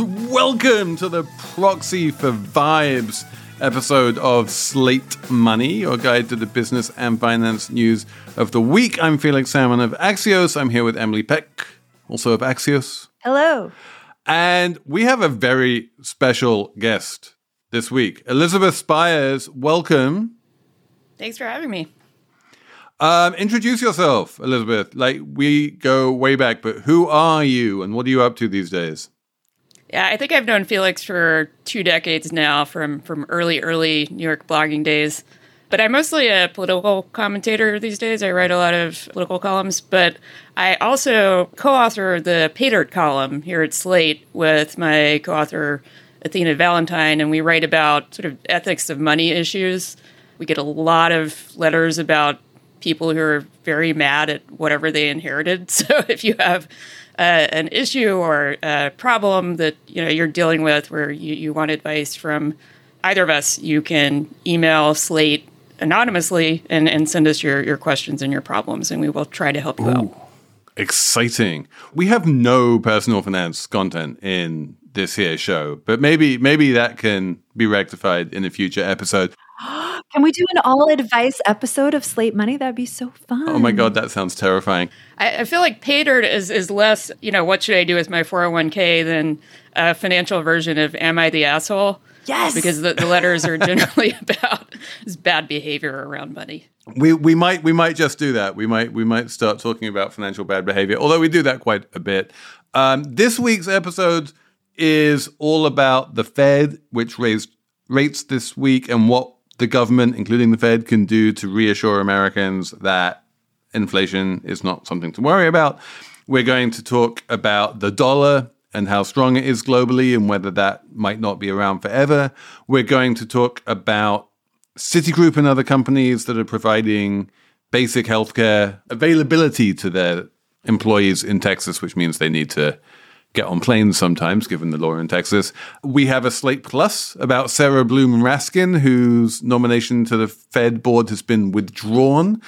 welcome to the Proxy for Vibes episode of Slate Money, your guide to the business and finance news of the week. I'm Felix Salmon of Axios. I'm here with Emily Peck, also of Axios. Hello. And we have a very special guest this week. Elizabeth Spiers, welcome. Thanks for having me. Um, introduce yourself, Elizabeth. Like we go way back, but who are you and what are you up to these days? Yeah, I think I've known Felix for two decades now, from from early early New York blogging days. But I'm mostly a political commentator these days. I write a lot of political columns, but I also co-author the Pay Dirt column here at Slate with my co-author Athena Valentine, and we write about sort of ethics of money issues. We get a lot of letters about people who are very mad at whatever they inherited. So if you have uh, an issue or a problem that you know you're dealing with where you, you want advice from either of us, you can email Slate anonymously and, and send us your, your questions and your problems, and we will try to help you Ooh, out. Exciting. We have no personal finance content in this here show, but maybe maybe that can be rectified in a future episode. Can we do an all advice episode of Slate Money? That'd be so fun. Oh my god, that sounds terrifying. I, I feel like Pay Dirt is is less, you know, what should I do with my 401k than a financial version of Am I the Asshole? Yes. Because the, the letters are generally about bad behavior around money. We we might we might just do that. We might we might start talking about financial bad behavior, although we do that quite a bit. Um, this week's episode is all about the Fed, which raised rates this week, and what the government, including the Fed, can do to reassure Americans that inflation is not something to worry about. We're going to talk about the dollar and how strong it is globally and whether that might not be around forever. We're going to talk about Citigroup and other companies that are providing basic healthcare availability to their employees in Texas, which means they need to get on planes sometimes, given the law in Texas. We have a Slate Plus about Sarah Bloom Raskin, whose nomination to the Fed board has been withdrawn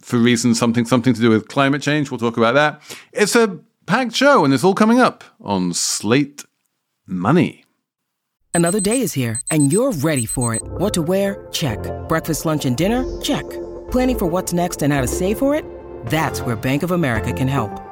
for reasons something something to do with climate change. We'll talk about that. It's a packed show, and it's all coming up on Slate Money. Another day is here, and you're ready for it. What to wear? Check. Breakfast, lunch, and dinner? Check. Planning for what's next and how to save for it? That's where Bank of America can help.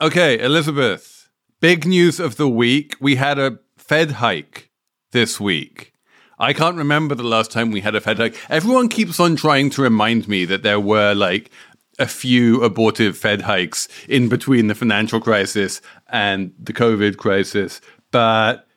Okay, Elizabeth, big news of the week. We had a Fed hike this week. I can't remember the last time we had a Fed hike. Everyone keeps on trying to remind me that there were like a few abortive Fed hikes in between the financial crisis and the COVID crisis, but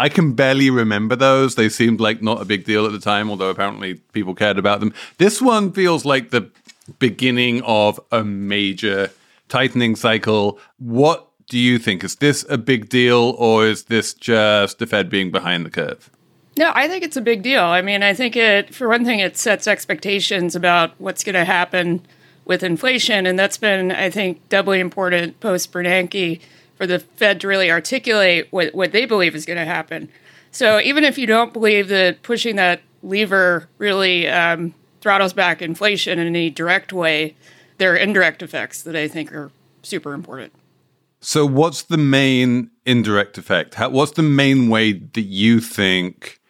I can barely remember those. They seemed like not a big deal at the time, although apparently people cared about them. This one feels like the beginning of a major tightening cycle. What do you think? Is this a big deal or is this just the Fed being behind the curve? No, I think it's a big deal. I mean, I think it, for one thing, it sets expectations about what's going to happen with inflation. And that's been, I think, doubly important post Bernanke for the Fed to really articulate what, what they believe is going to happen. So even if you don't believe that pushing that lever really um, throttles back inflation in any direct way, there are indirect effects that I think are super important. So, what's the main indirect effect? How, what's the main way that you think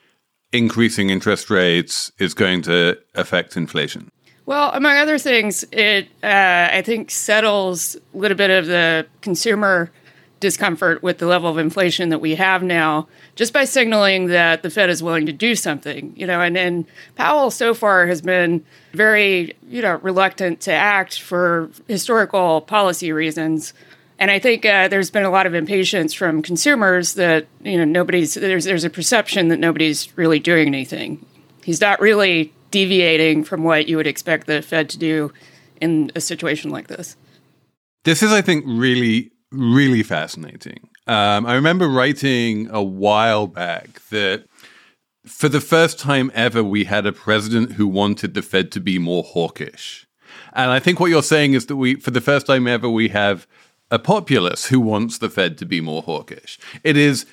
increasing interest rates is going to affect inflation? Well, among other things, it uh, I think settles a little bit of the consumer discomfort with the level of inflation that we have now just by signaling that the Fed is willing to do something. You know, and, and Powell so far has been very, you know, reluctant to act for historical policy reasons. And I think uh, there's been a lot of impatience from consumers that you know nobody's there's there's a perception that nobody's really doing anything. He's not really deviating from what you would expect the Fed to do in a situation like this. This is, I think, really really fascinating. Um, I remember writing a while back that for the first time ever, we had a president who wanted the Fed to be more hawkish. And I think what you're saying is that we, for the first time ever, we have a populace who wants the Fed to be more hawkish. It is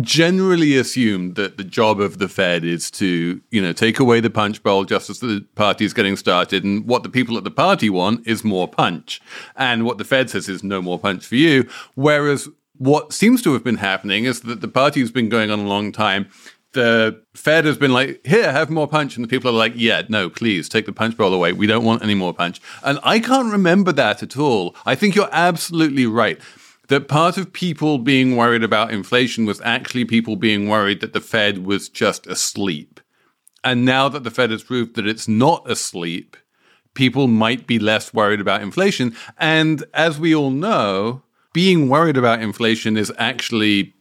generally assumed that the job of the Fed is to, you know, take away the punch bowl just as the party is getting started. And what the people at the party want is more punch. And what the Fed says is no more punch for you. Whereas what seems to have been happening is that the party has been going on a long time. The Fed has been like, here, have more punch. And the people are like, yeah, no, please take the punch bowl away. We don't want any more punch. And I can't remember that at all. I think you're absolutely right that part of people being worried about inflation was actually people being worried that the Fed was just asleep. And now that the Fed has proved that it's not asleep, people might be less worried about inflation. And as we all know, being worried about inflation is actually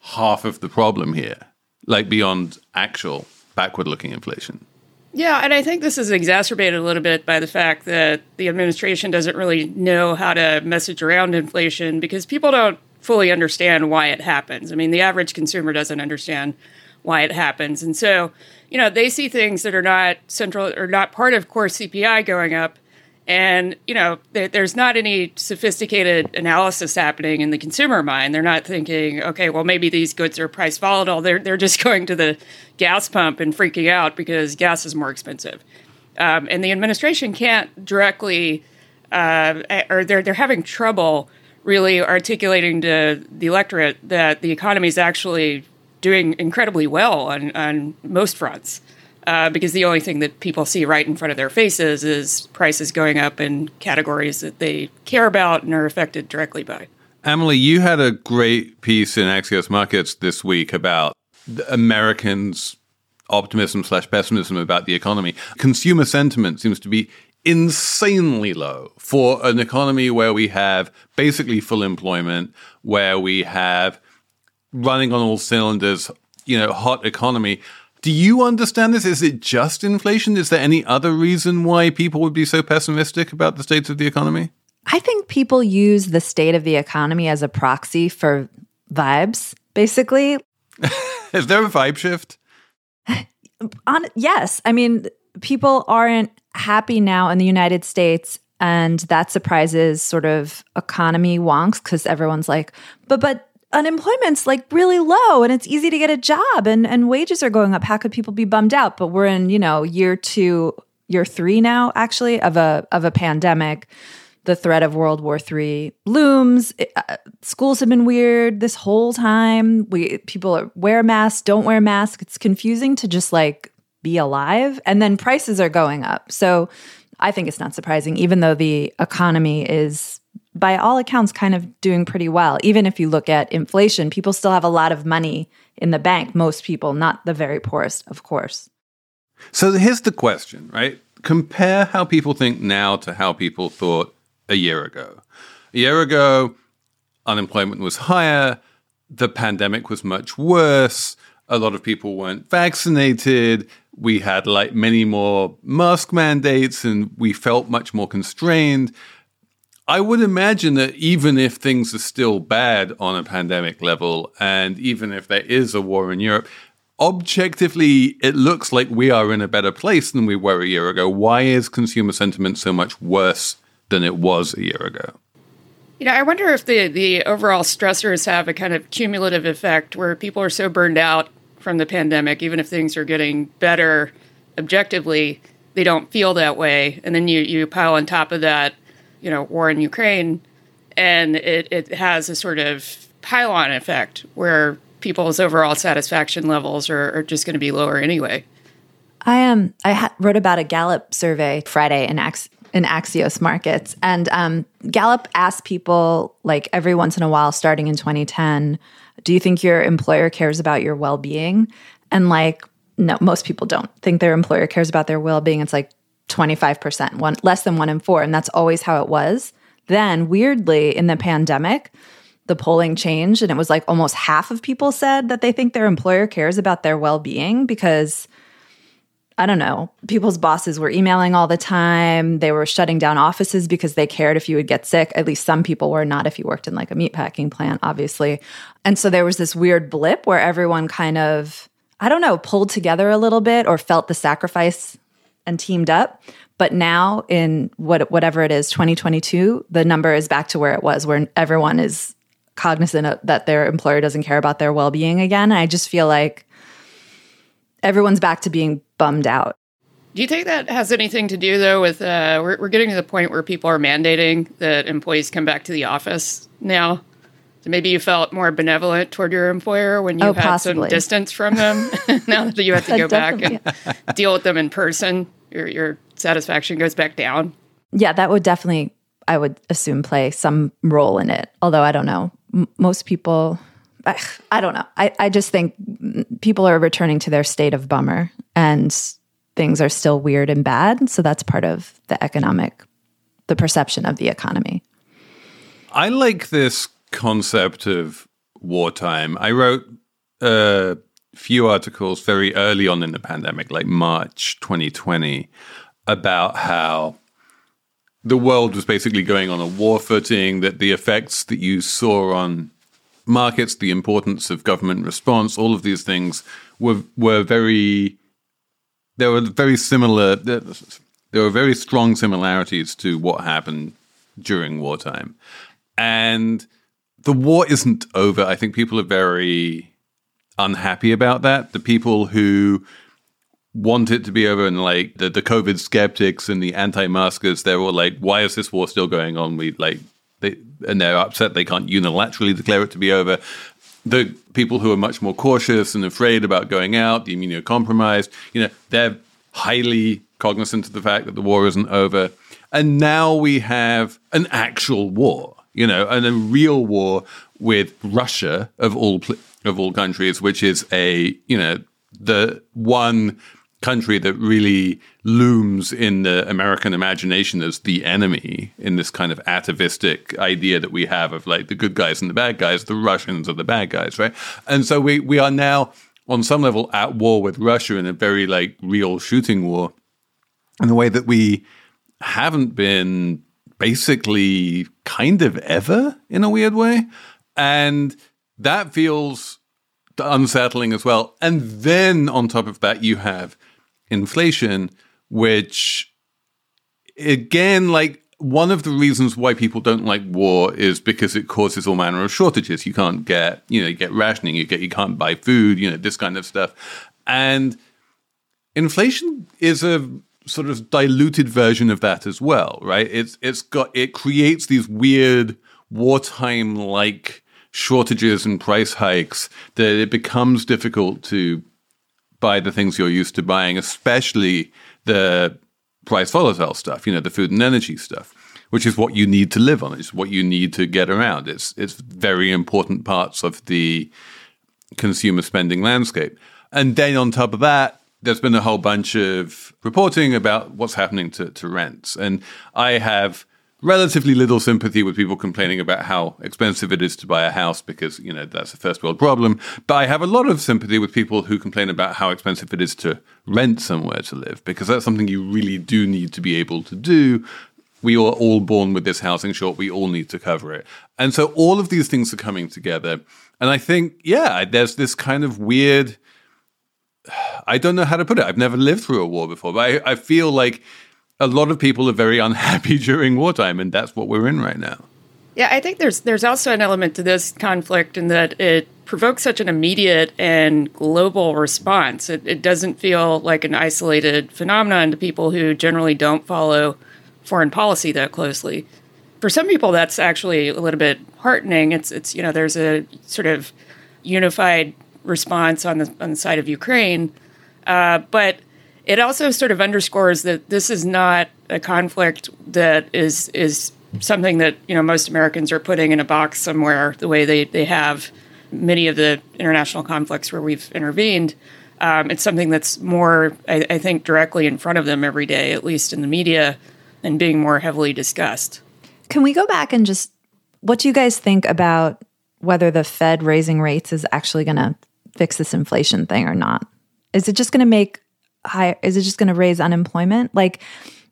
half of the problem here, like beyond actual backward looking inflation. Yeah, and I think this is exacerbated a little bit by the fact that the administration doesn't really know how to message around inflation because people don't fully understand why it happens. I mean, the average consumer doesn't understand why it happens. And so, you know, they see things that are not central or not part of core CPI going up and, you know, there's not any sophisticated analysis happening in the consumer mind. They're not thinking, okay, well, maybe these goods are price volatile. They're, they're just going to the gas pump and freaking out because gas is more expensive. Um, and the administration can't directly, uh, or they're, they're having trouble really articulating to the electorate that the economy is actually doing incredibly well on, on most fronts uh, because the only thing that people see right in front of their faces is prices going up in categories that they care about and are affected directly by. Emily, you had a great piece in Axios Markets this week about Americans' optimism slash pessimism about the economy. Consumer sentiment seems to be insanely low for an economy where we have basically full employment, where we have running on all cylinders, you know, hot economy. Do you understand this? Is it just inflation? Is there any other reason why people would be so pessimistic about the state of the economy? I think people use the state of the economy as a proxy for vibes, basically. Is there a vibe shift? On, yes. I mean, people aren't happy now in the United States and that surprises sort of economy wonks because everyone's like, but but unemployment's like really low and it's easy to get a job and, and wages are going up. How could people be bummed out? But we're in, you know, year two, year three now, actually, of a of a pandemic. The threat of World War III looms. It, uh, schools have been weird this whole time. We people are, wear masks, don't wear masks. It's confusing to just like be alive. And then prices are going up. So I think it's not surprising, even though the economy is by all accounts, kind of doing pretty well. Even if you look at inflation, people still have a lot of money in the bank. Most people, not the very poorest, of course. So here's the question, right? Compare how people think now to how people thought a year ago. A year ago, unemployment was higher, the pandemic was much worse, a lot of people weren't vaccinated, we had like many more mask mandates, and we felt much more constrained. I would imagine that even if things are still bad on a pandemic level, and even if there is a war in Europe, objectively, it looks like we are in a better place than we were a year ago. Why is consumer sentiment so much worse than it was a year ago? You know, I wonder if the, the overall stressors have a kind of cumulative effect where people are so burned out from the pandemic, even if things are getting better objectively, they don't feel that way. And then you, you pile on top of that you know, war in Ukraine, and it, it has a sort of pylon effect where people's overall satisfaction levels are, are just going to be lower anyway. I um I ha- wrote about a Gallup survey Friday in Ax- in Axios markets. And um, Gallup asked people, like every once in a while, starting in 2010, do you think your employer cares about your well being? And like, no, most people don't think their employer cares about their well being. It's like 25%, one, less than one in four. And that's always how it was. Then, weirdly, in the pandemic, the polling changed and it was like almost half of people said that they think their employer cares about their well being because I don't know, people's bosses were emailing all the time. They were shutting down offices because they cared if you would get sick. At least some people were not if you worked in like a meatpacking plant, obviously. And so there was this weird blip where everyone kind of, I don't know, pulled together a little bit or felt the sacrifice and teamed up. But now in what whatever it is, 2022, the number is back to where it was, where everyone is cognizant of, that their employer doesn't care about their well-being again. I just feel like everyone's back to being bummed out. Do you think that has anything to do, though, with uh, we're, we're getting to the point where people are mandating that employees come back to the office now? So maybe you felt more benevolent toward your employer when you Oh, had possibly. some distance from them. now that you have to go back and deal with them in person, your, your satisfaction goes back down. Yeah, that would definitely, I would assume, play some role in it. Although I don't know. M- most people, I, I don't know. I, I just think people are returning to their state of bummer and things are still weird and bad. So that's part of the economic, the perception of the economy. I like this concept of wartime. I wrote a few articles very early on in the pandemic, like March 2020, about how the world was basically going on a war footing, that the effects that you saw on markets, the importance of government response, all of these things were were very there were very similar there were very strong similarities to what happened during wartime. And the war isn't over. I think people are very unhappy about that. The people who want it to be over and like the, the COVID skeptics and the anti-maskers, they're all like, why is this war still going on? We like they and they're upset they can't unilaterally declare it to be over. The people who are much more cautious and afraid about going out, the immunocompromised, you know, they're highly cognizant of the fact that the war isn't over. And now we have an actual war, you know, and a real war with Russia of all pl- of all countries, which is a you know the one country that really looms in the American imagination as the enemy in this kind of atavistic idea that we have of like the good guys and the bad guys, the Russians are the bad guys, right? And so we we are now on some level at war with Russia in a very like real shooting war in a way that we haven't been basically kind of ever in a weird way. And that feels unsettling as well. And then on top of that, you have inflation, which again, like one of the reasons why people don't like war is because it causes all manner of shortages. You can't get, you know, you get rationing, you get, you can't buy food, you know, this kind of stuff. And inflation is a sort of diluted version of that as well, right? It's it's got it creates these weird wartime like shortages and price hikes that it becomes difficult to buy the things you're used to buying, especially the price volatile stuff, you know, the food and energy stuff, which is what you need to live on. It's what you need to get around. It's it's very important parts of the consumer spending landscape. And then on top of that, there's been a whole bunch of reporting about what's happening to, to rents. And I have relatively little sympathy with people complaining about how expensive it is to buy a house because, you know, that's a first world problem. But I have a lot of sympathy with people who complain about how expensive it is to rent somewhere to live because that's something you really do need to be able to do. We are all born with this housing short. We all need to cover it. And so all of these things are coming together. And I think, yeah, there's this kind of weird. I don't know how to put it. I've never lived through a war before, but I, I feel like a lot of people are very unhappy during wartime, and that's what we're in right now. Yeah, I think there's there's also an element to this conflict in that it provokes such an immediate and global response. It, it doesn't feel like an isolated phenomenon to people who generally don't follow foreign policy that closely. For some people, that's actually a little bit heartening. It's it's you know there's a sort of unified response on the on the side of Ukraine, uh, but it also sort of underscores that this is not a conflict that is is something that you know most Americans are putting in a box somewhere the way they, they have many of the international conflicts where we've intervened. Um, it's something that's more, I, I think, directly in front of them every day, at least in the media, and being more heavily discussed. Can we go back and just what do you guys think about whether the Fed raising rates is actually going to fix this inflation thing or not? Is it just going to make high? Is it just going to raise unemployment? Like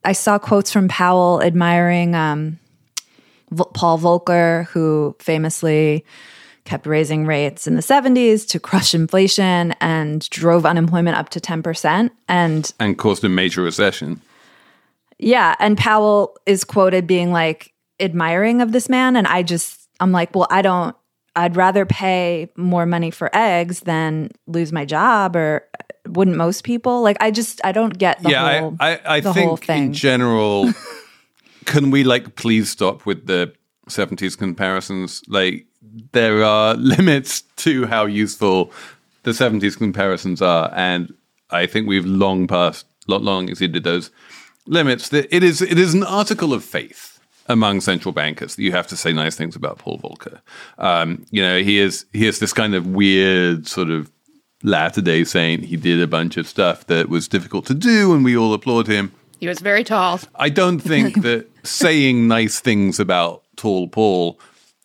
I saw quotes from Powell admiring um, Paul Volcker, who famously kept raising rates in the 70s to crush inflation and drove unemployment up to 10% and and caused a major recession. Yeah, and Powell is quoted being like admiring of this man and I just I'm like, well, I don't I'd rather pay more money for eggs than lose my job or wouldn't most people? Like I just I don't get the yeah, whole I, I, I the whole think thing. in general, can we like please stop with the 70s comparisons? Like there are limits to how useful the 70s comparisons are, and I think we've long passed, long, long exceeded those limits. That it is it is an article of faith among central bankers that you have to say nice things about Paul Volcker. Um, you know, he is he is this kind of weird sort of latter day saint. He did a bunch of stuff that was difficult to do, and we all applaud him. He was very tall. I don't think that saying nice things about tall Paul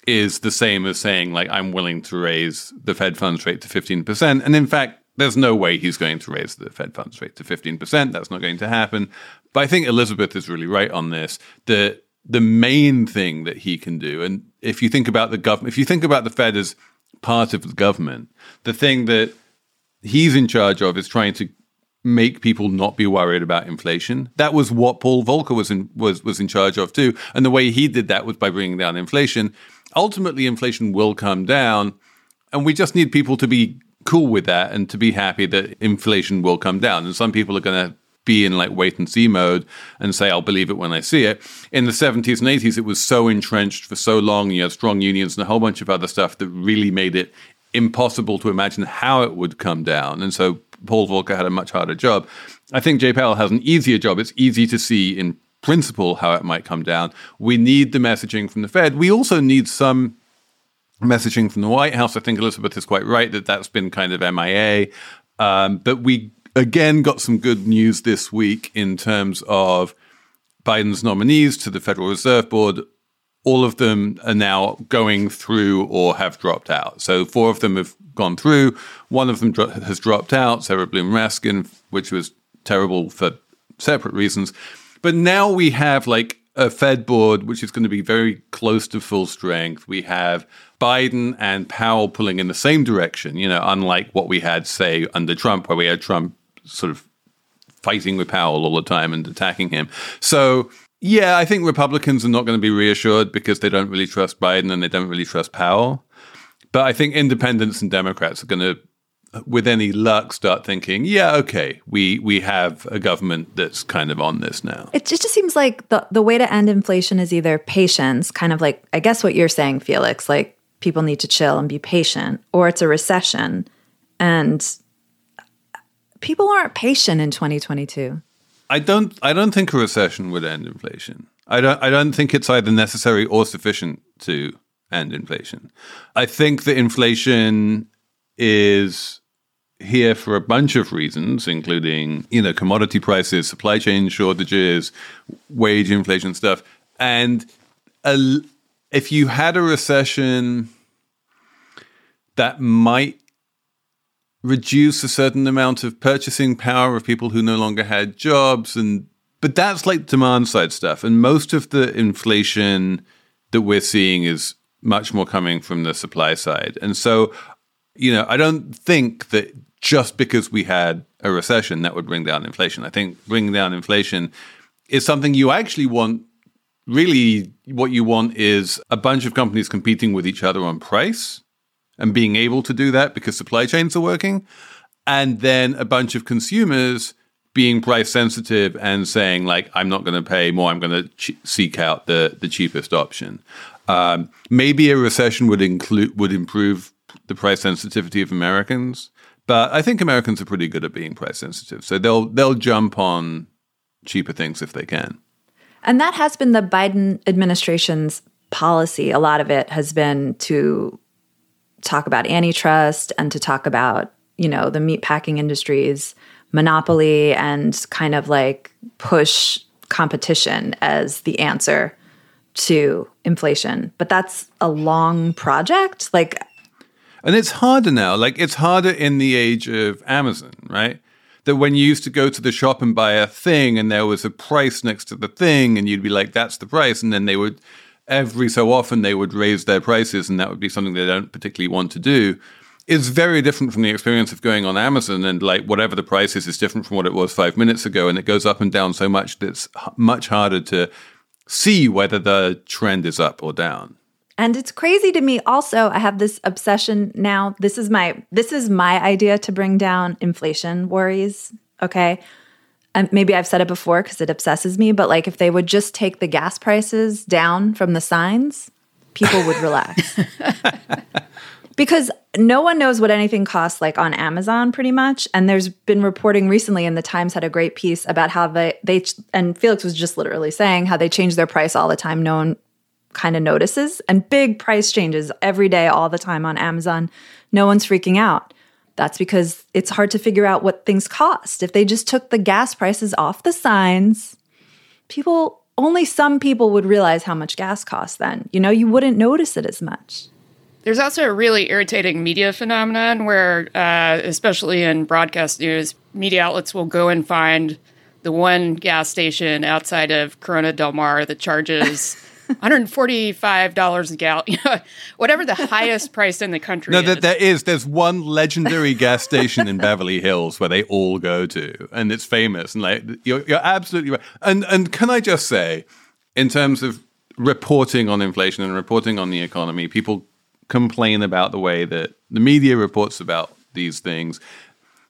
is the same as saying like I'm willing to raise the Fed funds rate to 15%. And in fact, there's no way he's going to raise the Fed funds rate to 15%. That's not going to happen. But I think Elizabeth is really right on this. The the main thing that he can do, and if you think about the government, if you think about the Fed as part of the government, the thing that he's in charge of is trying to make people not be worried about inflation. That was what Paul Volcker was in was was in charge of too. And the way he did that was by bringing down inflation. Ultimately, inflation will come down, and we just need people to be cool with that and to be happy that inflation will come down. And some people are going to be in like wait and see mode and say, I'll believe it when I see it. In the 70s and 80s, it was so entrenched for so long. You had strong unions and a whole bunch of other stuff that really made it impossible to imagine how it would come down. And so Paul Volcker had a much harder job. I think Jay Powell has an easier job. It's easy to see in principle how it might come down. We need the messaging from the Fed. We also need some messaging from the White House. I think Elizabeth is quite right that that's been kind of MIA. Um, but we again got some good news this week in terms of Biden's nominees to the Federal Reserve Board. All of them are now going through or have dropped out. So four of them have gone through. One of them dro- has dropped out, Sarah Bloom Raskin, which was terrible for separate reasons. But now we have like a Fed board, which is going to be very close to full strength. We have Biden and Powell pulling in the same direction, you know, unlike what we had, say, under Trump, where we had Trump sort of fighting with Powell all the time and attacking him. So, yeah, I think Republicans are not going to be reassured because they don't really trust Biden and they don't really trust Powell. But I think independents and Democrats are going to, with any luck, start thinking, yeah, okay, we we have a government that's kind of on this now. It just seems like the the way to end inflation is either patience, kind of like I guess what you're saying, Felix, like people need to chill and be patient, or it's a recession. And people aren't patient in 2022. I don't I don't think a recession would end inflation. I don't I don't think it's either necessary or sufficient to end inflation. I think that inflation is here for a bunch of reasons, including you know commodity prices, supply chain shortages, wage inflation stuff, and a, if you had a recession that might reduce a certain amount of purchasing power of people who no longer had jobs and but that's like demand side stuff. And most of the inflation that we're seeing is much more coming from the supply side. And so you know i don't think that just because we had a recession that would bring down inflation. I think bringing down inflation is something you actually want really what you want is a bunch of companies competing with each other on price and being able to do that because supply chains are working, and then a bunch of consumers being price sensitive and saying like I'm not going to pay more, I'm going to ch- seek out the the cheapest option. Um, maybe a recession would include would improve the price sensitivity of Americans, but I think Americans are pretty good at being price sensitive, so they'll they'll jump on cheaper things if they can. And that has been the Biden administration's policy. A lot of it has been to talk about antitrust and to talk about, you know, the meatpacking industry's monopoly and kind of like push competition as the answer to inflation. But that's a long project. Like And it's harder now. Like it's harder in the age of Amazon, right? That when you used to go to the shop and buy a thing and there was a price next to the thing and you'd be like, that's the price. And then they would, every so often, they would raise their prices and that would be something they don't particularly want to do. Is very different from the experience of going on Amazon and like whatever the price is is different from what it was five minutes ago. And it goes up and down so much that it's much harder to see whether the trend is up or down. And it's crazy to me also I have this obsession now. This is my this is my idea to bring down inflation worries, okay? And maybe I've said it before cuz it obsesses me, but like if they would just take the gas prices down from the signs, people would relax. because no one knows what anything costs like on Amazon pretty much and there's been reporting recently and the Times had a great piece about how they they and Felix was just literally saying how they change their price all the time. No one kind of notices and big price changes every day all the time on Amazon. No one's freaking out that's because it's hard to figure out what things cost. If they just took the gas prices off the signs people only some people would realize how much gas costs then. You know you wouldn't notice it as much. There's also a really irritating media phenomenon where, uh, especially in broadcast news, media outlets will go and find the one gas station outside of Corona Del Mar that charges $145 a gallon, you know, whatever the highest price in the country No, is. that there is. There's one legendary gas station in Beverly Hills where they all go to, and it's famous. And like, you're, you're absolutely right. And and can I just say, in terms of reporting on inflation and reporting on the economy, people complain about the way that the media reports about these things.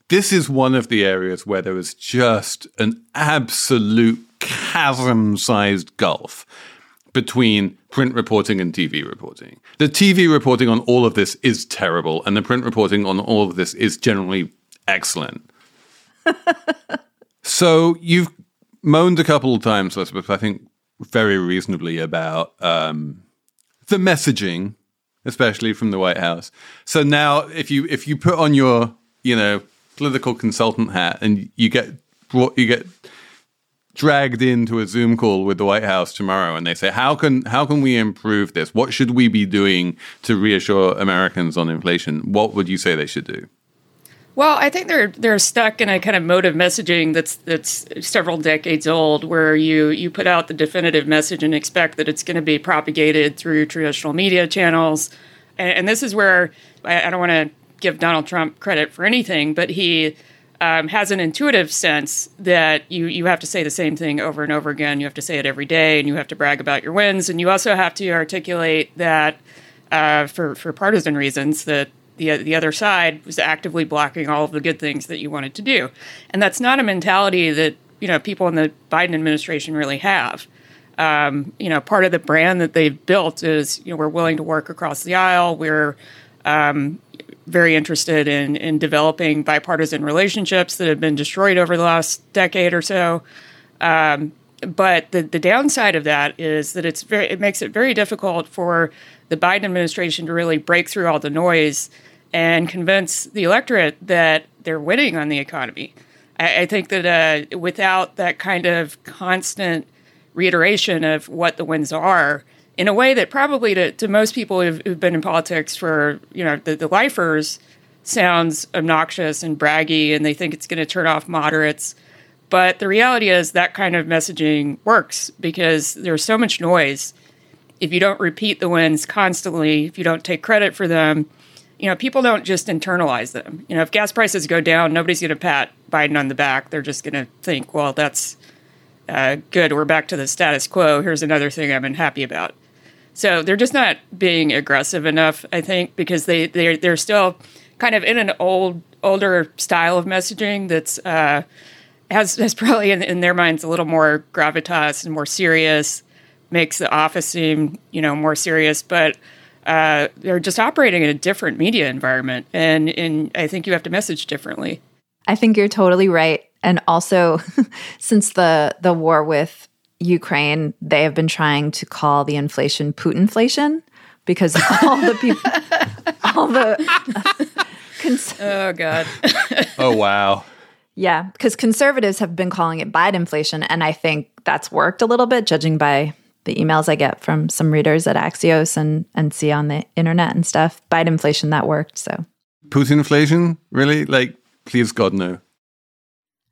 This is one of the areas where there is just an absolute chasm-sized gulf between print reporting and TV reporting. The TV reporting on all of this is terrible, and the print reporting on all of this is generally excellent. so you've moaned a couple of times, Elizabeth, I think very reasonably about um, the messaging, especially from the White House. So now, if you if you put on your you know political consultant hat and you get brought, you get dragged into a Zoom call with the White House tomorrow, and they say, "How can how can we improve this? What should we be doing to reassure Americans on inflation?" What would you say they should do? Well, I think they're they're stuck in a kind of mode of messaging that's that's several decades old, where you you put out the definitive message and expect that it's going to be propagated through traditional media channels, and, and this is where I, I don't want to give Donald Trump credit for anything, but he um, has an intuitive sense that you you have to say the same thing over and over again. You have to say it every day, and you have to brag about your wins, and you also have to articulate that uh, for for partisan reasons that the the other side was actively blocking all of the good things that you wanted to do, and that's not a mentality that you know people in the Biden administration really have. Um, you know, part of the brand that they've built is you know we're willing to work across the aisle. We're um, very interested in in developing bipartisan relationships that have been destroyed over the last decade or so. Um, but the, the downside of that is that it's very it makes it very difficult for the Biden administration to really break through all the noise and convince the electorate that they're winning on the economy. I, I think that uh, without that kind of constant reiteration of what the wins are, in a way that probably to, to most people who've, been in politics for you know the, the lifers sounds obnoxious and braggy, and they think it's going to turn off moderates. But the reality is that kind of messaging works because there's so much noise. If you don't repeat the wins constantly, if you don't take credit for them, you know, people don't just internalize them. You know, if gas prices go down, nobody's going to pat Biden on the back. They're just going to think, well, that's uh, good. We're back to the status quo. Here's another thing I'm unhappy about. So they're just not being aggressive enough, I think, because they they're they're still kind of in an old older style of messaging that's uh, has has probably in, in their minds a little more gravitas and more serious, makes the office seem you know more serious, but. Uh, they're just operating in a different media environment, and, and I think you have to message differently. I think you're totally right. And also, since the the war with Ukraine, they have been trying to call the inflation Putinflation because all the people, all the. Cons- oh God. oh wow. Yeah, because conservatives have been calling it Bidenflation, and I think that's worked a little bit, judging by the emails I get from some readers at Axios and and see on the internet and stuff. Bidenflation that worked. So Putinflation, really? Like, please God no.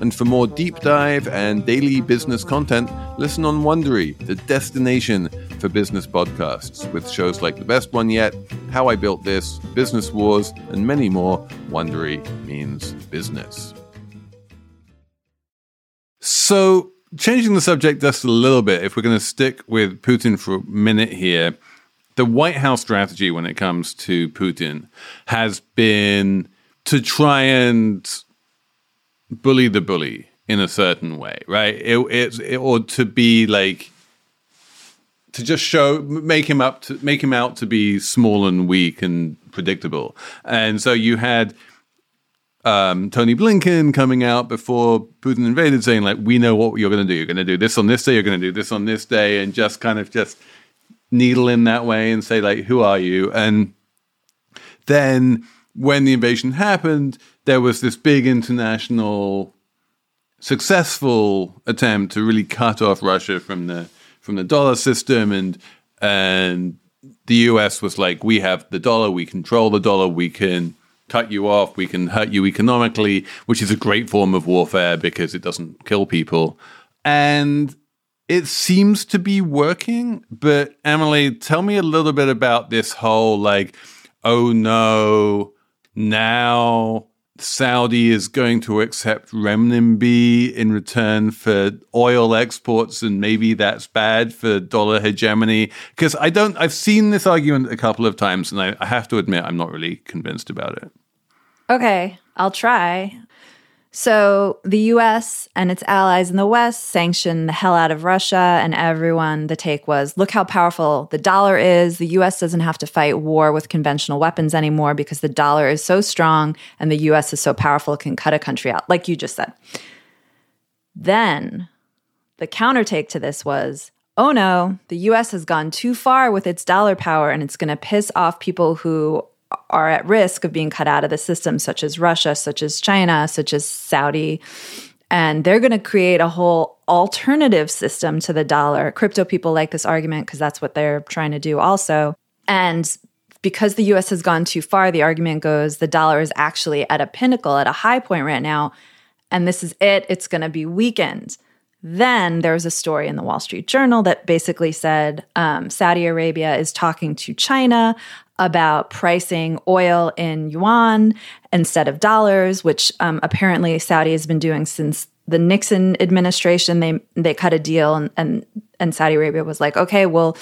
And for more deep dive and daily business content, listen on Wondery, the destination for business podcasts, with shows like The Best One Yet, How I Built This, Business Wars, and many more. Wondery means business. So, changing the subject just a little bit, if we're going to stick with Putin for a minute here, the White House strategy when it comes to Putin has been to try and bully the bully in a certain way, right? It, it, it or to be like to just show make him up to make him out to be small and weak and predictable. And so you had um, Tony Blinken coming out before Putin invaded, saying like, "We know what you're going to do. You're going to do this on this day. You're going to do this on this day," and just kind of just needle him that way and say like, "Who are you?" And then when the invasion happened, there was this big international successful attempt to really cut off Russia from the from the dollar system and and the US was like we have the dollar we control the dollar we can cut you off we can hurt you economically which is a great form of warfare because it doesn't kill people. And it seems to be working but Emily tell me a little bit about this whole like oh no now Saudi is going to accept renminbi in return for oil exports, and maybe that's bad for dollar hegemony. Because I don't, I've seen this argument a couple of times, and I, I have to admit, I'm not really convinced about it. Okay, I'll try. So the US and its allies in the West sanctioned the hell out of Russia, and everyone, the take was look how powerful the dollar is. The US doesn't have to fight war with conventional weapons anymore because the dollar is so strong and the US is so powerful it can cut a country out, like you just said. Then the counter take to this was oh no, the US has gone too far with its dollar power and it's going to piss off people who are at risk of being cut out of the system, such as Russia, such as China, such as Saudi. And they're going to create a whole alternative system to the dollar. Crypto people like this argument because that's what they're trying to do also. And because the US has gone too far, the argument goes the dollar is actually at a pinnacle, at a high point right now. And this is it, it's going to be weakened. Then there was a story in the Wall Street Journal that basically said um, Saudi Arabia is talking to China about pricing oil in yuan instead of dollars, which um, apparently Saudi has been doing since the Nixon administration. They they cut a deal, and and, and Saudi Arabia was like, okay, we'll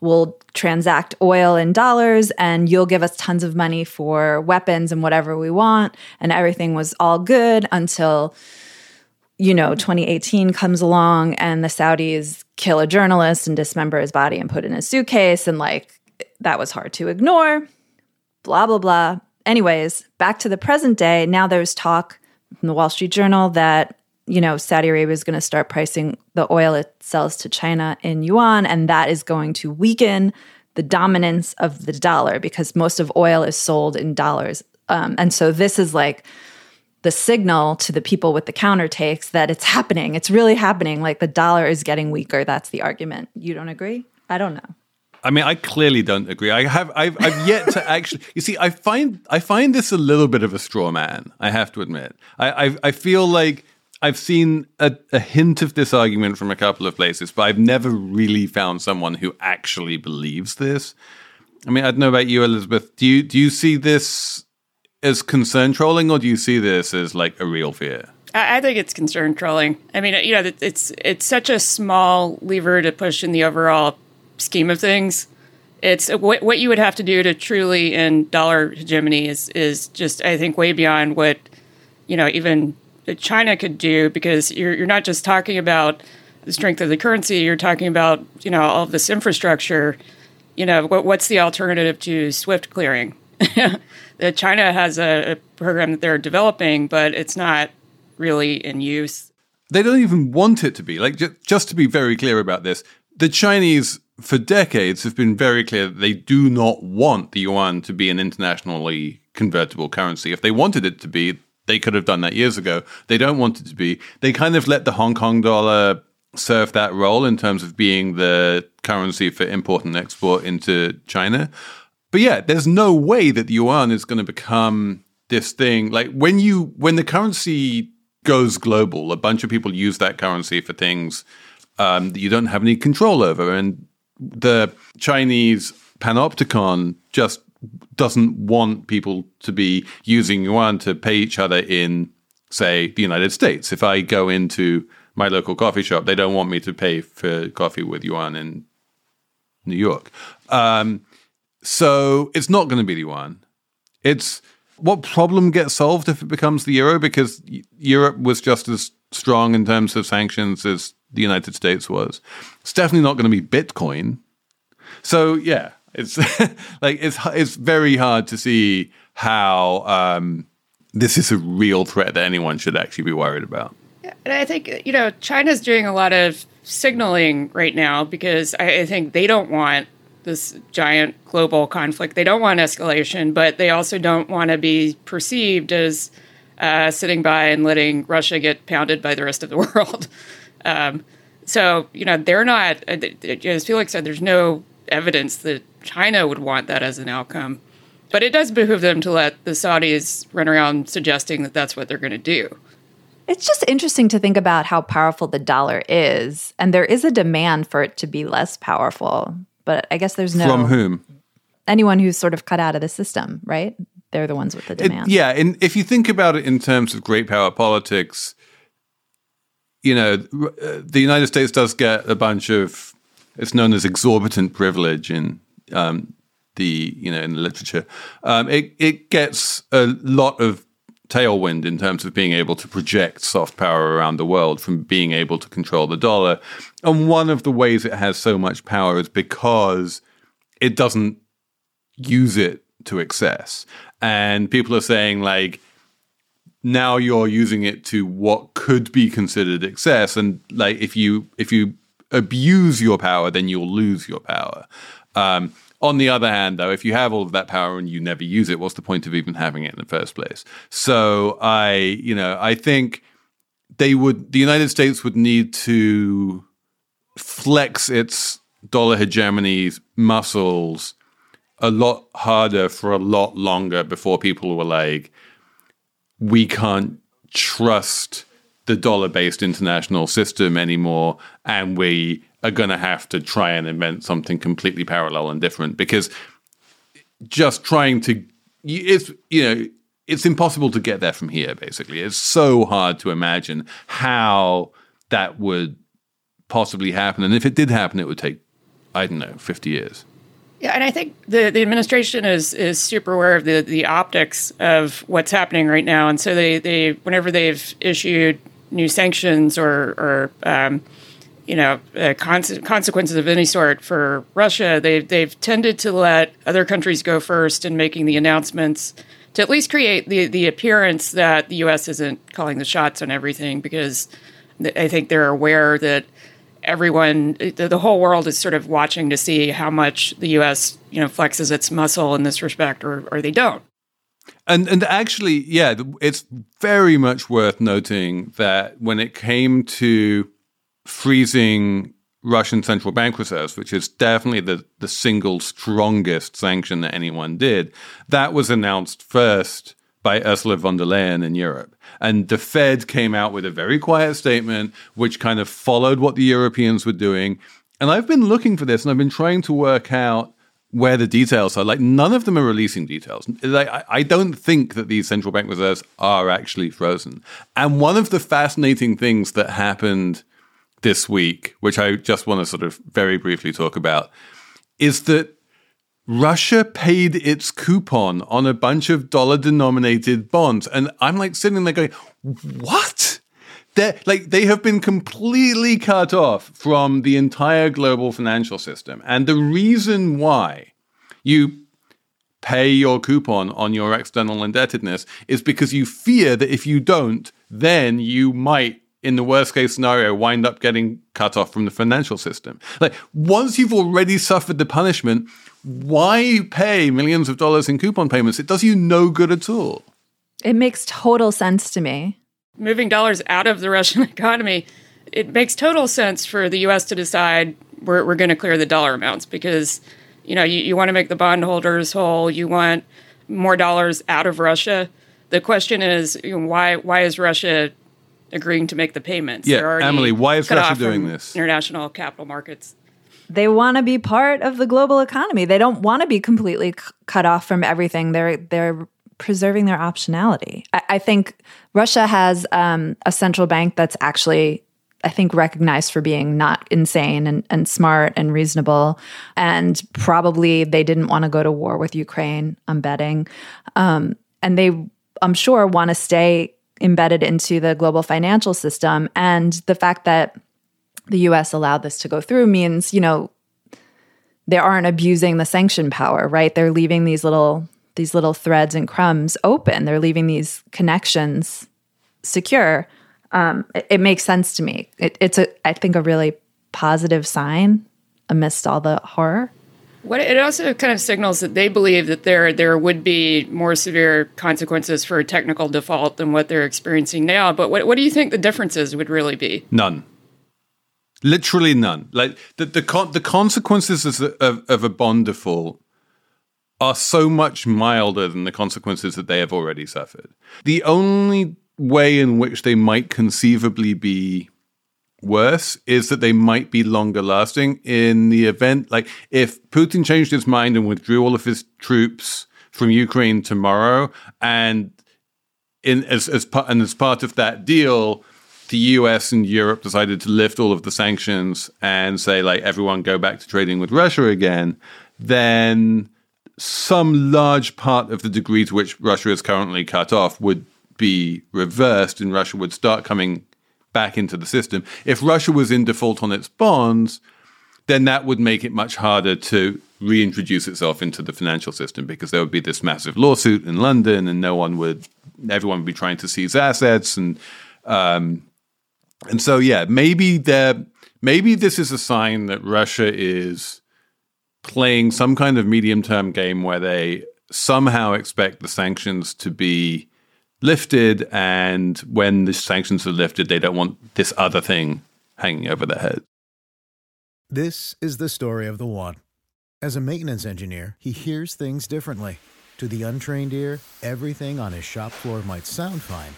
we'll transact oil in dollars, and you'll give us tons of money for weapons and whatever we want, and everything was all good until. You know, 2018 comes along and the Saudis kill a journalist and dismember his body and put in a suitcase. And like, that was hard to ignore, blah, blah, blah. anyways, back to the present day. Now there's talk from the Wall Street Journal that you know Saudi Arabia is going to start pricing the oil it sells to China in yuan, and that is going to weaken the dominance of the dollar because most of oil is sold in dollars. Um, and so this is like the signal to the people with the counter takes that it's happening. It's really happening. Like the dollar is getting weaker. That's the argument. You don't agree? I don't know. I mean, I clearly don't agree. I have, I've, I've yet to actually. You see, I find, I find this a little bit of a straw man. I have to admit. I, I, I feel like I've seen a, a, hint of this argument from a couple of places, but I've never really found someone who actually believes this. I mean, I don't know about you, Elizabeth. Do you do you see this as concern trolling, or do you see this as like a real fear? I think it's concern trolling. I mean, you know, it's it's such a small lever to push in the overall scheme of things. It's what what you would have to do to truly end dollar hegemony is is just I think way beyond what you know even China could do because you're you're not just talking about the strength of the currency. You're talking about you know all of this infrastructure. You know what, what's the alternative to SWIFT clearing? China has a, a program that they're developing, but it's not really in use. They don't even want it to be. Like just, just to be very clear about this, the Chinese for decades have been very clear that they do not want the yuan to be an internationally convertible currency. If they wanted it to be, they could have done that years ago. They don't want it to be. They kind of let the Hong Kong dollar serve that role in terms of being the currency for import and export into China. But yeah, there's no way that the yuan is going to become this thing. Like when you when the currency goes global, a bunch of people use that currency for things um, that you don't have any control over, and the Chinese panopticon just doesn't want people to be using yuan to pay each other in, say, the United States. If I go into my local coffee shop, they don't want me to pay for coffee with yuan in New York. Um, so it's not going to be the yuan. It's what problem gets solved if it becomes the euro? Because Europe was just as strong in terms of sanctions as the United States was. It's definitely not going to be Bitcoin. So yeah, it's like it's it's very hard to see how um, this is a real threat that anyone should actually be worried about. Yeah, and I think you know China's doing a lot of signaling right now because I, I think they don't want this giant global conflict. They don't want escalation, but they also don't want to be perceived as uh, sitting by and letting Russia get pounded by the rest of the world. Um, so you know they're not, uh, as Felix said, there's no evidence that China would want that as an outcome. But it does behoove them to let the Saudis run around suggesting that that's what they're going to do. It's just interesting to think about how powerful the dollar is, and there is a demand for it to be less powerful. But I guess there's no from whom anyone who's sort of cut out of the system, right? They're the ones with the demand. It, yeah, and if you think about it in terms of great power politics, you know, the United States does get a bunch of it's known as exorbitant privilege in um, the you know in the literature. Um, it it gets a lot of tailwind in terms of being able to project soft power around the world from being able to control the dollar. And one of the ways it has so much power is because it doesn't use it to excess. And people are saying like now you're using it to what could be considered excess and like if you if you abuse your power, then you'll lose your power. Um, on the other hand, though, if you have all of that power and you never use it, what's the point of even having it in the first place? So I, you know, I think they would, the United States would need to flex its dollar hegemony muscles a lot harder for a lot longer before people were like, we can't trust the dollar based international system anymore. And we are going to have to try and invent something completely parallel and different because just trying to, it's, you know, it's impossible to get there from here, basically. It's so hard to imagine how that would possibly happen. And if it did happen, it would take, I don't know, 50 years. Yeah, and I think the, the administration is is super aware of the, the optics of what's happening right now, and so they, they whenever they've issued new sanctions or, or um, you know, uh, consequences of any sort for Russia, they've, they've tended to let other countries go first in making the announcements to at least create the the appearance that the U.S. isn't calling the shots on everything because I think they're aware that everyone, the, the whole world is sort of watching to see how much the U.S. you know flexes its muscle in this respect, or or they don't. And and actually, yeah, it's very much worth noting that when it came to freezing Russian central bank reserves, which is definitely the, the single strongest sanction that anyone did, that was announced first by Ursula von der Leyen in Europe. And the Fed came out with a very quiet statement, which kind of followed what the Europeans were doing. And I've been looking for this and I've been trying to work out where the details are. Like, none of them are releasing details. Like, I don't think that these central bank reserves are actually frozen. And one of the fascinating things that happened this week, which I just want to sort of very briefly talk about, is that Russia paid its coupon on a bunch of dollar denominated bonds. And I'm like sitting there going, what? They're, like they have been completely cut off from the entire global financial system. And the reason why you pay your coupon on your external indebtedness is because you fear that if you don't, then you might in the worst case scenario, wind up getting cut off from the financial system. Like, once you've already suffered the punishment, why pay millions of dollars in coupon payments? It does you no good at all. It makes total sense to me. Moving dollars out of the Russian economy, it makes total sense for the U.S. to decide we're, we're going to clear the dollar amounts because, you know, you, you want to make the bondholders whole. You want more dollars out of Russia. The question is, you know, why why is Russia agreeing to make the payments. Yeah, Emily, why is Russia doing this? International capital markets. They want to be part of the global economy. They don't want to be completely c- cut off from everything. They're they're preserving their optionality. I, I think Russia has um, a central bank that's actually I think recognized for being not insane and, and smart and reasonable. And probably they didn't want to go to war with Ukraine, I'm betting. Um, and they, I'm sure, want to stay embedded into the global financial system. And the fact that the US allowed this to go through means, you know, they aren't abusing the sanction power, right? They're leaving these little these little threads and crumbs open. They're leaving these connections secure. Um, it, it, makes sense to me. It, it's a, I think, a really positive sign amidst all the horror. What it also kind of signals that they believe that there there would be more severe consequences for a technical default than what they're experiencing now. But what what do you think the differences would really be? None. Literally none. Like the the con- the consequences of, of a bond default are so much milder than the consequences that they have already suffered. The only way in which they might conceivably be worse is that they might be longer lasting in the event. Like if Putin changed his mind and withdrew all of his troops from Ukraine tomorrow, and in as as part and as part of that deal, the U.S. and Europe decided to lift all of the sanctions and say like everyone go back to trading with Russia again, then some large part of the degree to which Russia is currently cut off would be reversed, and Russia would start coming back into the system. If Russia was in default on its bonds, then that would make it much harder to reintroduce itself into the financial system because there would be this massive lawsuit in London, and no one would, everyone would be trying to seize assets, and um, and so yeah, maybe there, maybe this is a sign that Russia is playing some kind of medium term game where they somehow expect the sanctions to be lifted, and when the sanctions are lifted, they don't want this other thing hanging over their head. This is the story of the one. As a maintenance engineer, he hears things differently. To the untrained ear, everything on his shop floor might sound fine,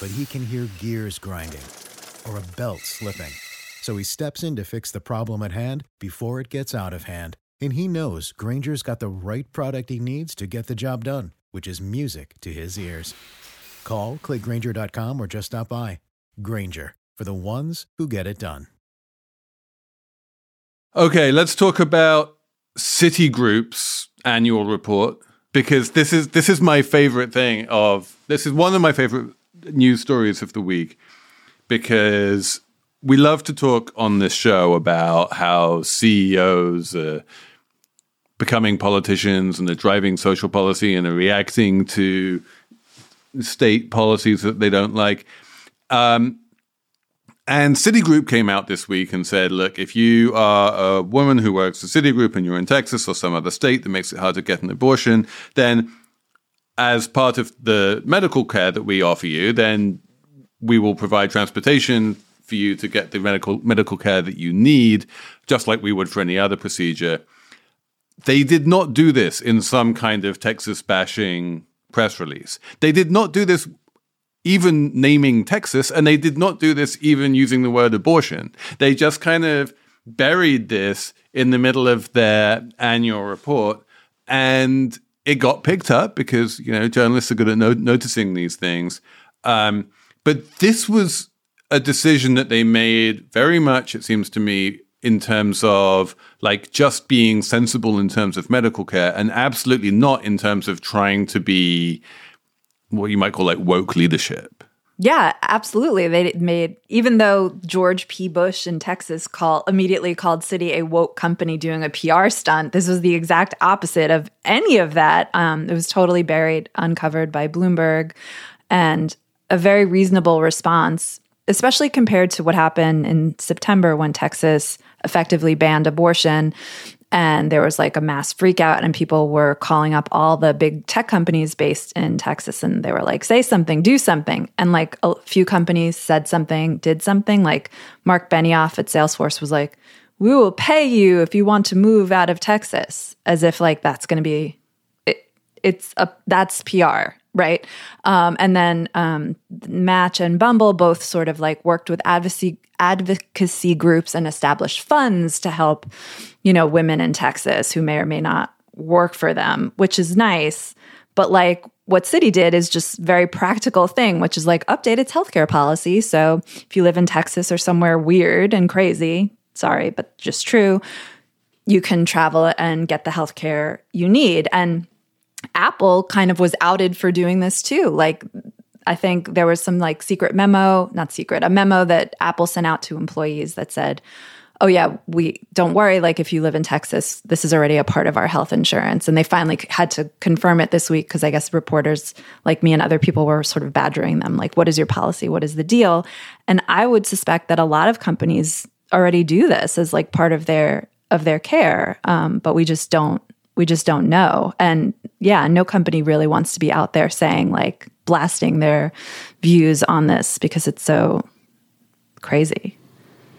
but he can hear gears grinding or a belt slipping. So he steps in to fix the problem at hand before it gets out of hand. And he knows Grainger's got the right product he needs to get the job done, which is music to his ears. Call, clickgrainger.com, or just stop by. Granger, for the ones who get it done. Okay, let's talk about Citigroup's annual report because this is this is my favorite thing of this is one of my favorite news stories of the week because we love to talk on this show about how CEOs are becoming politicians and they're driving social policy and they're reacting to state policies that they don't like. Um, and Citigroup came out this week and said, look, if you are a woman who works for Citigroup and you're in Texas or some other state that makes it hard to get an abortion, then as part of the medical care that we offer you, then we will provide transportation for you to get the medical medical care that you need, just like we would for any other procedure. They did not do this in some kind of Texas bashing press release. They did not do this even naming Texas, and they did not do this even using the word abortion. They just kind of buried this in the middle of their annual report, and it got picked up because you know journalists are good at no- noticing these things. Um, but this was a decision that they made very much, it seems to me, in terms of like just being sensible in terms of medical care, and absolutely not in terms of trying to be what you might call like woke leadership. Yeah, absolutely. They made even though George P. Bush in Texas call immediately called Citi a woke company doing a PR stunt. This was the exact opposite of any of that. Um, it was totally buried, uncovered by Bloomberg, and a very reasonable response, especially compared to what happened in September when Texas effectively banned abortion and there was like a mass freakout and people were calling up all the big tech companies based in Texas and they were like say something do something. And like a few companies said something did something like Marc Benioff at Salesforce was like we will pay you if you want to move out of Texas as if like that's going to be it, it's a that's PR right um, and then um, Match and Bumble both sort of like worked with advocacy advocacy groups and established funds to help you know, women in Texas who may or may not work for them, which is nice. But like what Citi did is just very practical thing, which is like update its healthcare policy. So if you live in Texas or somewhere weird and crazy, sorry, but just true, you can travel and get the healthcare you need. And Apple kind of was outed for doing this too. Like I think there was some like secret memo, not secret, a memo that Apple sent out to employees that said, oh yeah we don't worry like if you live in texas this is already a part of our health insurance. And they finally had to confirm it this week because i guess reporters like me and other people were sort of badgering them like what is your policy? What is the deal? And i would suspect that a lot of companies already do this as like part of their of their care um, but we just don't we just don't know and yeah no company really wants to be out there saying like blasting their views on this because it's so crazy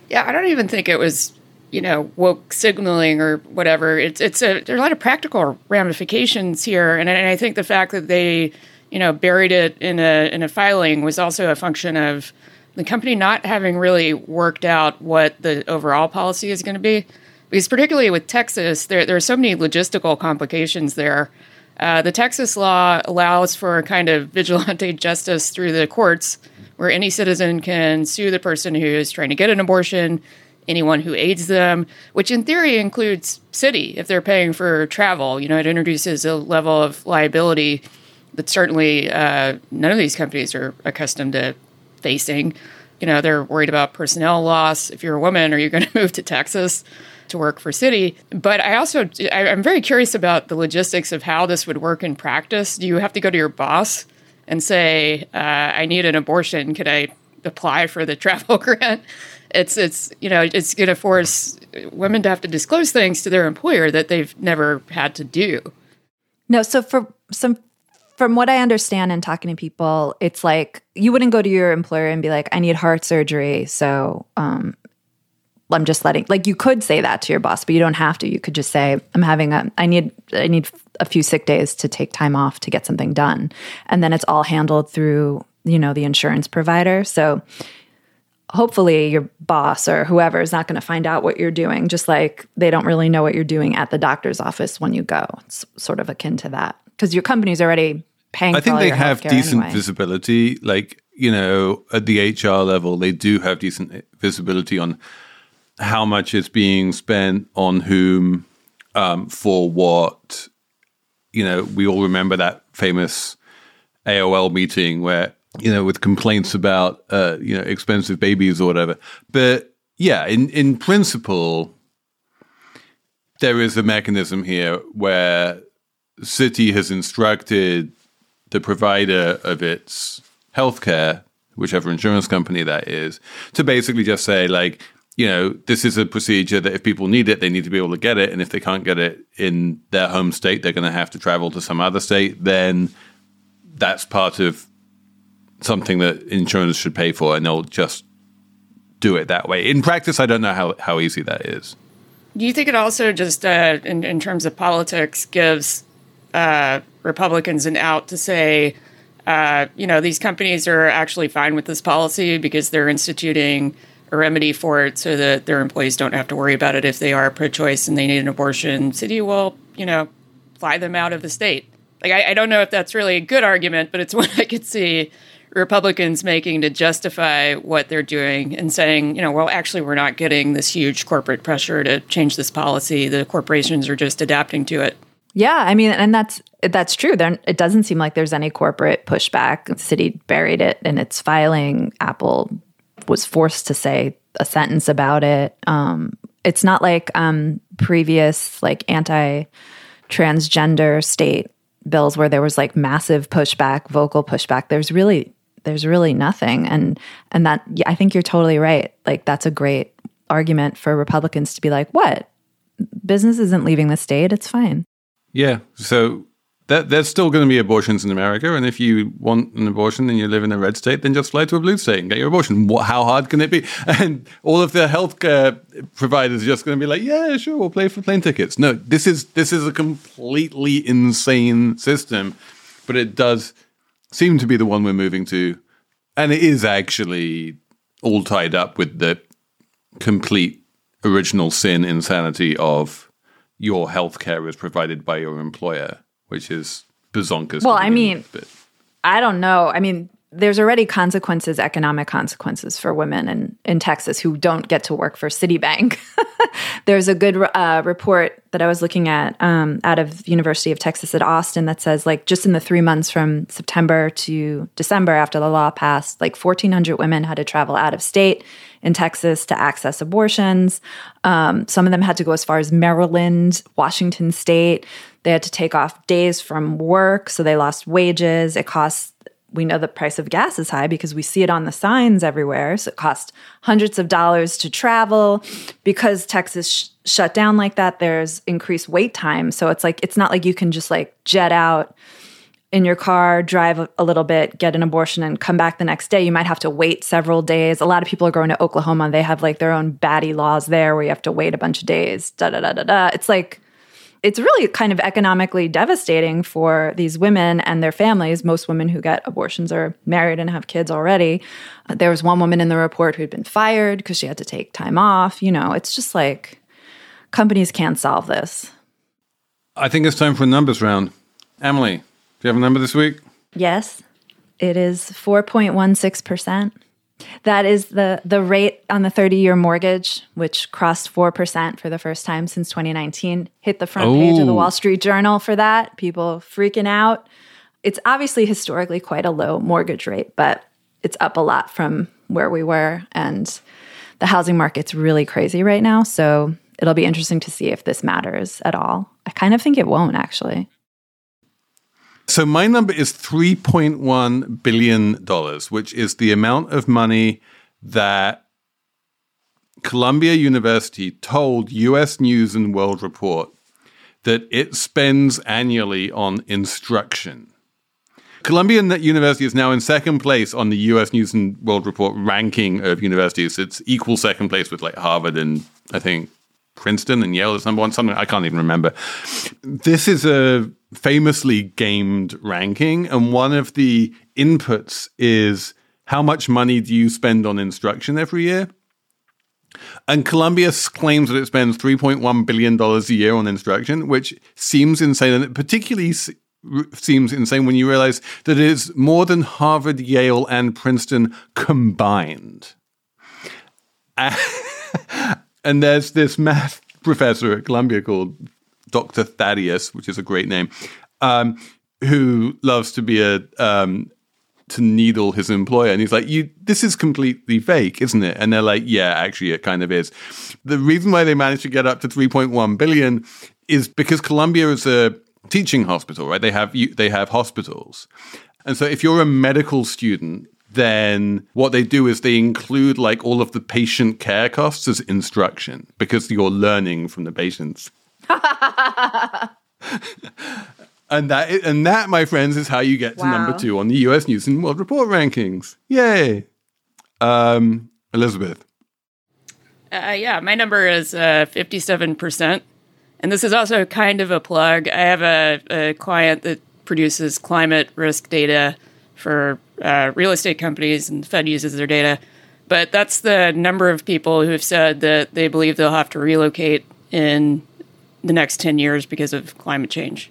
yeah, I don't even think it was, you know, woke signaling or whatever. It's it's a there are a lot of practical ramifications here, and and I think the fact that they, you know, buried it in a in a filing was also a function of the company not having really worked out what the overall policy is going to be. Because particularly with Texas, there there are so many logistical complications there. Uh, the Texas law allows for a kind of vigilante justice through the courts where any citizen can sue the person who is trying to get an abortion, anyone who aids them, which in theory includes Citi if they're paying for travel. You know, it introduces a level of liability that certainly uh, none of these companies are accustomed to facing. You know, they're worried about personnel loss. If you're a woman, are you going to move to Texas? To work for Citi. But I also, I, am very curious about the logistics of how this would work in practice. Do you have to go to your boss and say, uh, "I need an abortion. Could I apply for the travel grant?" It's it's you know it's going to force women to have to disclose things to their employer that they've never had to do. No, so for some from what I understand and talking to people, it's like you wouldn't go to your employer and be like, "I need heart surgery," so um, I'm just letting. Like you could say that to your boss, but you don't have to. You could just say, "I'm having a. I need. I need a few sick days to take time off to get something done. And then it's all handled through, you know, the insurance provider. So hopefully your boss or whoever is not going to find out what you're doing, just like they don't really know what you're doing at the doctor's office when you go. It's sort of akin to that because your company's already paying. I think they have decent anyway. visibility. Like, you know, at the HR level, they do have decent eh, visibility on how much is being spent on whom um, for what you know, we all remember that famous AOL meeting where, you know, with complaints about, uh, you know, expensive babies or whatever. But yeah, in, in principle, there is a mechanism here where Citi has instructed the provider of its healthcare, whichever insurance company that is, to basically just say, like, you know, this is a procedure that if people need it, they need to be able to get it. And if they can't get it in their home state, they're going to have to travel to some other state. Then that's part of something that insurance should pay for, and they'll just do it that way. In practice, I don't know how, how easy that is. Do you think it also just, uh, in, in terms of politics, gives uh, Republicans an out to say, uh, you know, these companies are actually fine with this policy because they're instituting a remedy for it so that their employees don't have to worry about it if they are pro-choice and they need an abortion. Citi will, you know, fly them out of the state. Like I, I don't know if that's really a good argument, but it's one I could see Republicans making to justify what they're doing and saying, you know, well, actually, we're not getting this huge corporate pressure to change this policy. The corporations are just adapting to it. Yeah, I mean, and that's that's true. There, it doesn't seem like there's any corporate pushback. Citi buried it in its filing. Apple was forced to say a sentence about it. Um, it's not like um, previous like anti transgender state bills where there was like massive pushback, vocal pushback. There's really there's really nothing, and and that I think you're totally right. Like that's a great argument for Republicans to be like, what business isn't leaving the state? It's fine. Yeah. So that there's still going to be abortions in America, and if you want an abortion and you live in a red state, then just fly to a blue state and get your abortion. What, how hard can it be? And all of the healthcare providers are just going to be like, "Yeah, sure, we'll pay for plane tickets." No, this is this is a completely insane system, but it does seem to be the one we're moving to, and it is actually all tied up with the complete original sin insanity of your healthcare is provided by your employer which is bazonkers. Well, I mean, I don't know. I mean, there's already consequences, economic consequences for women in, in Texas who don't get to work for Citibank. there's a good uh, report that I was looking at um, out of University of Texas at Austin that says like just in the three months from September to December after the law passed, like 1,400 women had to travel out of state in Texas to access abortions. Um, some of them had to go as far as Maryland, Washington State. They had to take off days from work, so they lost wages. It costs we know the price of gas is high because we see it on the signs everywhere. So it costs hundreds of dollars to travel. Because Texas sh- shut down like that, there's increased wait time. So it's like, it's not like you can just like jet out in your car, drive a, little bit, get an abortion, and come back the next day. You might have to wait several days. A lot of people are going to Oklahoma. They have like their own batty laws there where you have to wait a bunch of days. Da da da da da. It's like, it's really kind of economically devastating for these women and their families. Most women who get abortions are married and have kids already. Uh, there was one woman in the report who'd been fired because she had to take time off. You know, it's just like companies can't solve this. I think it's time for a numbers round. Emily, do you have a number this week? Yes, it is 4.16%. That is the the rate on the 30-year mortgage, which crossed 4% for the first time since 2019. Hit the front page of the oh. Wall Street Journal for that. People freaking out. It's obviously historically quite a low mortgage rate, but it's up a lot from where we were and the housing market's really crazy right now, so it'll be interesting to see if this matters at all. I kind of think it won't actually. So my number is $3.1 billion, which is the amount of money that Columbia University told US News and World Report that it spends annually on instruction. Columbia University is now in second place on the US News and World Report ranking of universities. It's equal second place with like Harvard and I think Princeton and Yale is number one, something I can't even remember. This is a famously gamed ranking, and one of the inputs is how much money do you spend on instruction every year? And Columbia claims that it spends $3.1 billion a year on instruction, which seems insane. And it particularly seems insane when you realize that it is more than Harvard, Yale, and Princeton combined. and there's this math professor at Columbia called Dr. Thaddeus, which is a great name, um, who loves to be a um, to needle his employer. And he's like, "You, this is completely fake, isn't it?" And they're like, "Yeah, actually, it kind of is." The reason why they managed to get up to 3.1 billion is because Columbia is a teaching hospital, right? They have they have hospitals, and so if you're a medical student, then what they do is they include like all of the patient care costs as instruction because you're learning from the patients. and that and that, my friends, is how you get to Wow. number two on the U.S. News and World Report rankings. Yay, um, Elizabeth. Uh, yeah, my number is uh, 57%. And this is also kind of a plug. I have a, a client that produces climate risk data for uh, real estate companies, and the Fed uses their data. But that's the number of people who have said that they believe they'll have to relocate in the next 10 years because of climate change.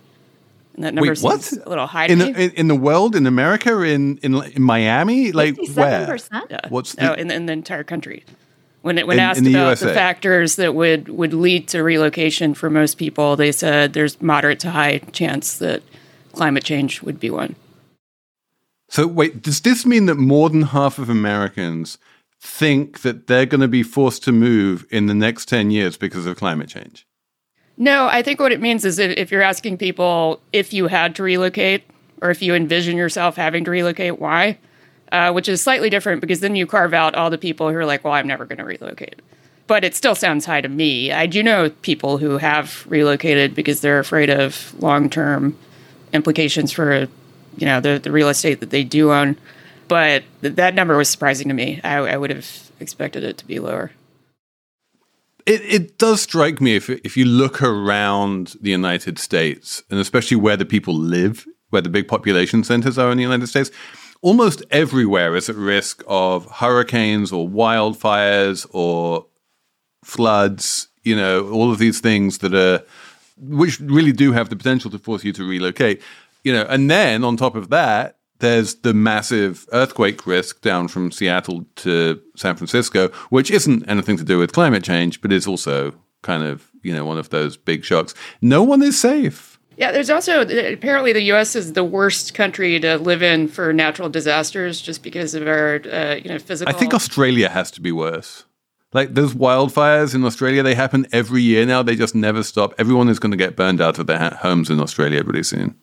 And that number Wait, what? a little high In to the, me. in, in the world, in America, in in, in Miami, like where? 57%? Yeah. What's the- no, in, the- in the entire country? When it, when In- asked in the about USA. the factors that would would lead to relocation for most people, they said there's moderate to high chance that climate change would be one. So wait, does this mean that more than half of Americans think that they're going to be forced to move in the next 10 years because of climate change? No, I think what it means is if, you're asking people if you had to relocate or if you envision yourself having to relocate, why? Uh, which is slightly different because then you carve out all the people who are like, well, I'm never going to relocate. But it still sounds high to me. I do know people who have relocated because they're afraid of long term implications for, you know, the, the real estate that they do own. But th- that number was surprising to me. I, I would have expected it to be lower. It, it does strike me if, if you look around the United States, and especially where the people live, where the big population centers are in the United States, almost everywhere is at risk of hurricanes or wildfires or floods, you know, all of these things that are, which really do have the potential to force you to relocate, you know, and then on top of that, there's the massive earthquake risk down from Seattle to San Francisco, which isn't anything to do with climate change, but is also kind of, you know, one of those big shocks. No one is safe. Yeah, there's also apparently the U.S. is the worst country to live in for natural disasters just because of our, uh, you know, physical. I think Australia has to be worse. Like those wildfires in Australia, they happen every year now. They just never stop. Everyone is going to get burned out of their ha- homes in Australia pretty soon.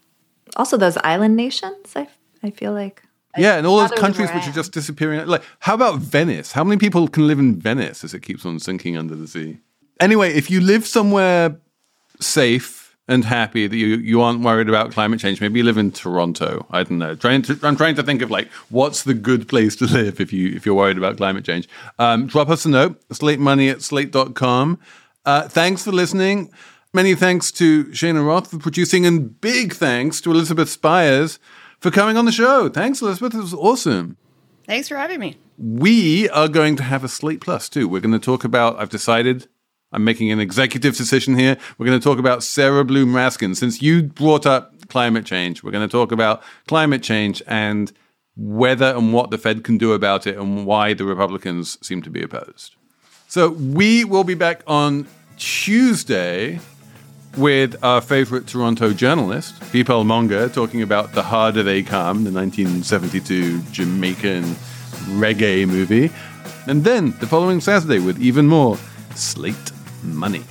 Also, those island nations, I, I feel like. Yeah, and all those countries which are just disappearing. Like, how about Venice? How many people can live in Venice as it keeps on sinking under the sea? Anyway, if you live somewhere safe and happy that you, you aren't worried about climate change, maybe you live in Toronto. I don't know. Trying to, I'm trying to think of like what's the good place to live if you if you're worried about climate change. Um, drop us a note, slate money at slate.com. Uh, thanks for listening. Many thanks to Shana Roth for producing, and big thanks to Elizabeth Spiers for coming on the show. Thanks, Elizabeth. It was awesome. Thanks for having me. We are going to have a Slate Plus too. We're going to talk about, I've decided, I'm making an executive decision here. We're going to talk about Sarah Bloom Raskin. Since you brought up climate change, we're going to talk about climate change and whether and what the Fed can do about it and why the Republicans seem to be opposed. So we will be back on Tuesday with our favorite Toronto journalist, Vipal Monga, talking about The Harder They Come, the 1972 Jamaican reggae movie. And then the following Saturday with even more Slate Money.